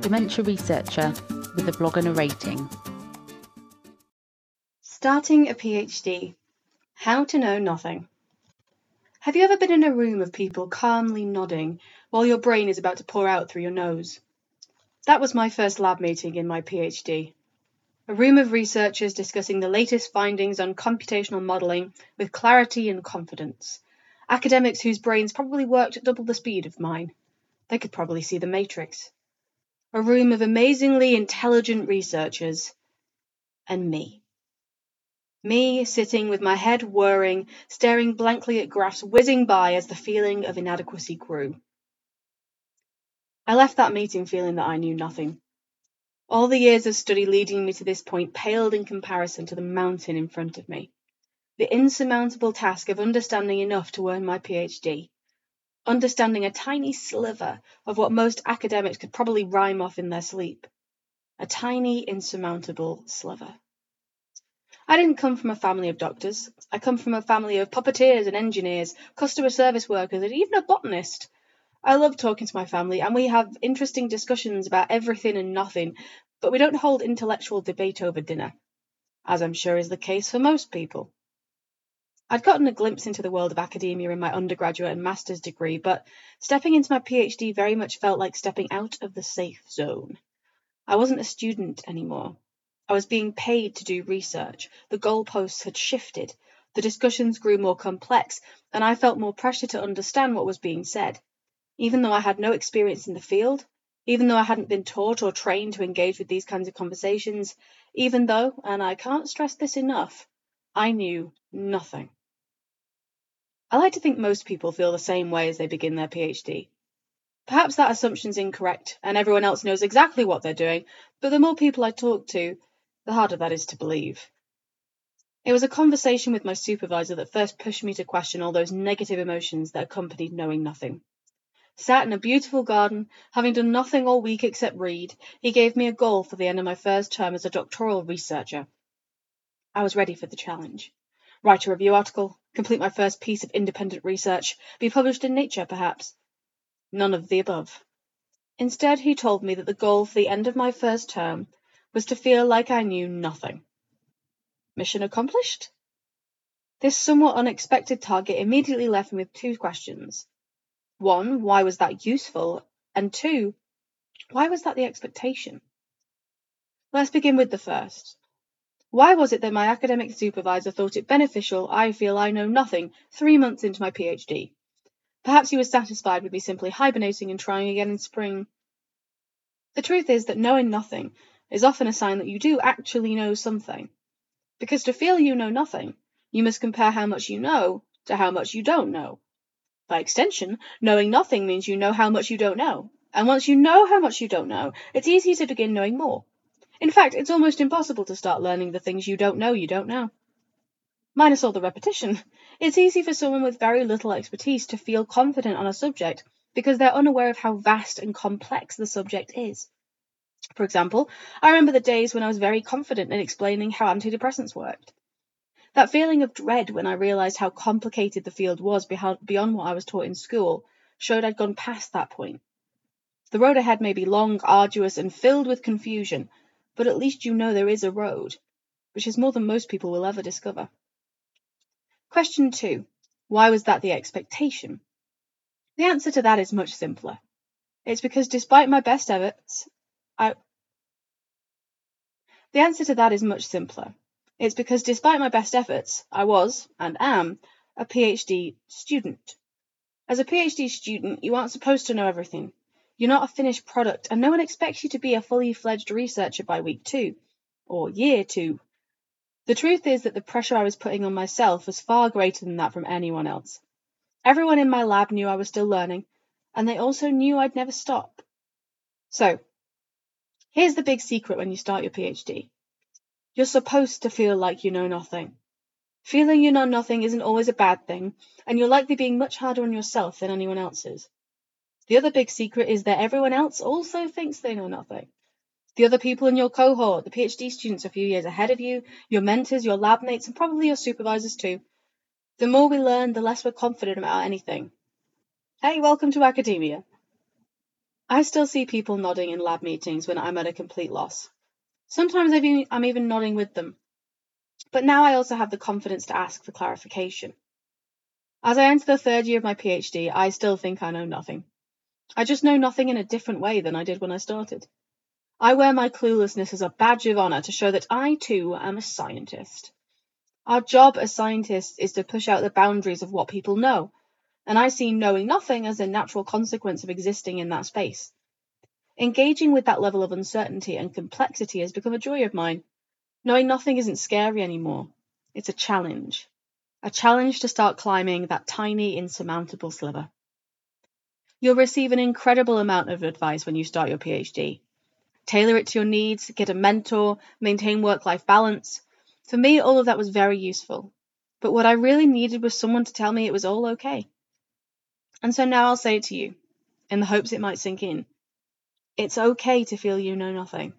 dementia researcher with a blog and a rating. Starting a PhD How to Know Nothing. Have you ever been in a room of people calmly nodding while your brain is about to pour out through your nose? That was my first lab meeting in my PhD. A room of researchers discussing the latest findings on computational modelling with clarity and confidence. Academics whose brains probably worked at double the speed of mine. They could probably see the matrix. A room of amazingly intelligent researchers. And me. Me sitting with my head whirring, staring blankly at graphs whizzing by as the feeling of inadequacy grew. I left that meeting feeling that I knew nothing. All the years of study leading me to this point paled in comparison to the mountain in front of me. The insurmountable task of understanding enough to earn my PhD. Understanding a tiny sliver of what most academics could probably rhyme off in their sleep. A tiny, insurmountable sliver. I didn't come from a family of doctors. I come from a family of puppeteers and engineers, customer service workers, and even a botanist. I love talking to my family, and we have interesting discussions about everything and nothing, but we don't hold intellectual debate over dinner, as I'm sure is the case for most people. I'd gotten a glimpse into the world of academia in my undergraduate and master's degree, but stepping into my PhD very much felt like stepping out of the safe zone. I wasn't a student anymore. I was being paid to do research. The goalposts had shifted. The discussions grew more complex, and I felt more pressure to understand what was being said even though I had no experience in the field, even though I hadn't been taught or trained to engage with these kinds of conversations, even though, and I can't stress this enough, I knew nothing. I like to think most people feel the same way as they begin their PhD. Perhaps that assumption's incorrect and everyone else knows exactly what they're doing, but the more people I talk to, the harder that is to believe. It was a conversation with my supervisor that first pushed me to question all those negative emotions that accompanied knowing nothing. Sat in a beautiful garden, having done nothing all week except read, he gave me a goal for the end of my first term as a doctoral researcher. I was ready for the challenge. Write a review article, complete my first piece of independent research, be published in Nature, perhaps. None of the above. Instead, he told me that the goal for the end of my first term was to feel like I knew nothing. Mission accomplished? This somewhat unexpected target immediately left me with two questions. One, why was that useful? And two, why was that the expectation? Let's begin with the first. Why was it that my academic supervisor thought it beneficial I feel I know nothing three months into my PhD? Perhaps he was satisfied with me simply hibernating and trying again in spring. The truth is that knowing nothing is often a sign that you do actually know something. Because to feel you know nothing, you must compare how much you know to how much you don't know. By extension, knowing nothing means you know how much you don't know. And once you know how much you don't know, it's easy to begin knowing more. In fact, it's almost impossible to start learning the things you don't know you don't know. Minus all the repetition, it's easy for someone with very little expertise to feel confident on a subject because they're unaware of how vast and complex the subject is. For example, I remember the days when I was very confident in explaining how antidepressants worked. That feeling of dread when I realized how complicated the field was beyond what I was taught in school showed I'd gone past that point. The road ahead may be long, arduous, and filled with confusion, but at least you know there is a road, which is more than most people will ever discover. Question two Why was that the expectation? The answer to that is much simpler. It's because despite my best efforts, I. The answer to that is much simpler. It's because despite my best efforts, I was, and am, a PhD student. As a PhD student, you aren't supposed to know everything. You're not a finished product, and no one expects you to be a fully fledged researcher by week two, or year two. The truth is that the pressure I was putting on myself was far greater than that from anyone else. Everyone in my lab knew I was still learning, and they also knew I'd never stop. So, here's the big secret when you start your PhD. You're supposed to feel like you know nothing. Feeling you know nothing isn't always a bad thing, and you're likely being much harder on yourself than anyone else is. The other big secret is that everyone else also thinks they know nothing. The other people in your cohort, the PhD students a few years ahead of you, your mentors, your lab mates, and probably your supervisors too. The more we learn, the less we're confident about anything. Hey, welcome to academia. I still see people nodding in lab meetings when I'm at a complete loss. Sometimes I'm even nodding with them. But now I also have the confidence to ask for clarification. As I enter the third year of my PhD, I still think I know nothing. I just know nothing in a different way than I did when I started. I wear my cluelessness as a badge of honor to show that I too am a scientist. Our job as scientists is to push out the boundaries of what people know, and I see knowing nothing as a natural consequence of existing in that space. Engaging with that level of uncertainty and complexity has become a joy of mine. Knowing nothing isn't scary anymore. It's a challenge. A challenge to start climbing that tiny, insurmountable sliver. You'll receive an incredible amount of advice when you start your PhD. Tailor it to your needs, get a mentor, maintain work life balance. For me, all of that was very useful. But what I really needed was someone to tell me it was all okay. And so now I'll say it to you, in the hopes it might sink in. It's okay to feel you know nothing.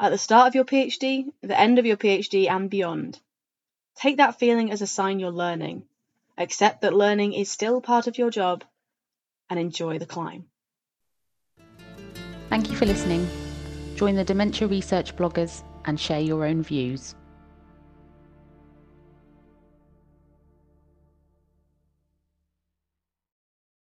At the start of your PhD, the end of your PhD, and beyond. Take that feeling as a sign you're learning. Accept that learning is still part of your job and enjoy the climb. Thank you for listening. Join the Dementia Research bloggers and share your own views.